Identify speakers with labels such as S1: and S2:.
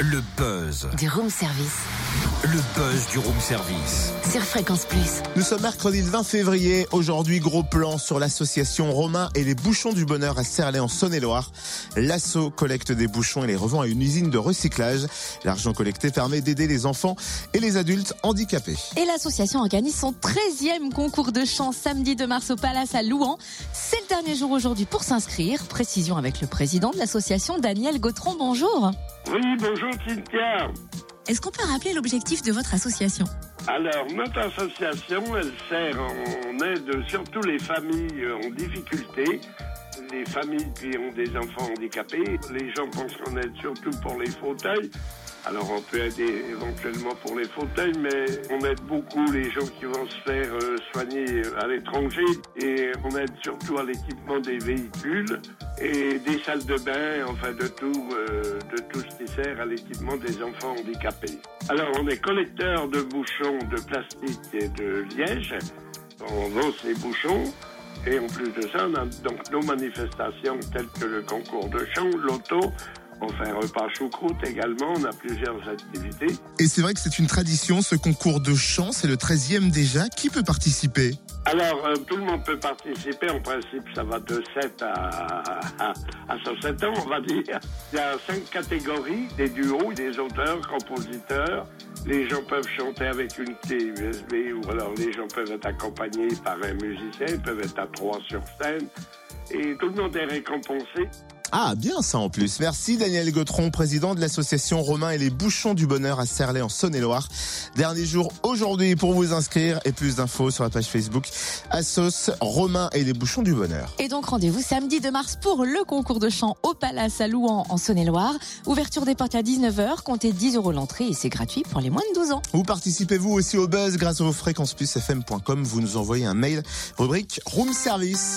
S1: Le buzz.
S2: Du room service.
S1: Le buzz du room service.
S2: Sur Fréquence Plus.
S3: Nous sommes mercredi le 20 février. Aujourd'hui, gros plan sur l'association Romain et les bouchons du bonheur à Serlay en Saône-et-Loire. L'asso collecte des bouchons et les revend à une usine de recyclage. L'argent collecté permet d'aider les enfants et les adultes handicapés.
S4: Et l'association organise son 13e concours de chant samedi 2 mars au Palace à Louan. C'est le dernier jour aujourd'hui pour s'inscrire. Précision avec le président de l'association, Daniel Gautron. Bonjour.
S5: Oui, bonjour Cynthia.
S4: Est-ce qu'on peut rappeler l'objectif de votre association?
S5: Alors, notre association, elle sert en aide surtout les familles en difficulté, les familles qui ont des enfants handicapés. Les gens pensent qu'on aide surtout pour les fauteuils. Alors on peut aider éventuellement pour les fauteuils, mais on aide beaucoup les gens qui vont se faire euh, soigner à l'étranger et on aide surtout à l'équipement des véhicules et des salles de bain, enfin de tout, euh, de tout ce qui sert à l'équipement des enfants handicapés. Alors on est collecteur de bouchons de plastique et de liège. On vend ces bouchons. Et en plus de ça, on a donc nos manifestations telles que le concours de chant, l'auto, on fait un repas choucroute également, on a plusieurs activités.
S3: Et c'est vrai que c'est une tradition, ce concours de chant, c'est le 13e déjà. Qui peut participer?
S5: Alors, euh, tout le monde peut participer. En principe, ça va de 7 à, à, à 107 ans, on va dire. Il y a cinq catégories, des duos, des auteurs, compositeurs. Les gens peuvent chanter avec une clé USB ou alors les gens peuvent être accompagnés par un musicien, ils peuvent être à trois sur scène. Et tout le monde est récompensé.
S3: Ah, bien ça en plus. Merci Daniel Gautron, président de l'association Romain et les Bouchons du Bonheur à Serlay en Saône-et-Loire. Dernier jour aujourd'hui pour vous inscrire et plus d'infos sur la page Facebook Assos Romain et les Bouchons du Bonheur.
S4: Et donc rendez-vous samedi 2 mars pour le concours de chant au Palace à Louan en Saône-et-Loire. Ouverture des portes à 19h, comptez 10 euros l'entrée et c'est gratuit pour les moins de 12 ans.
S3: Vous participez vous aussi au buzz grâce au fréquenceplusfm.com. Vous nous envoyez un mail rubrique Room Service.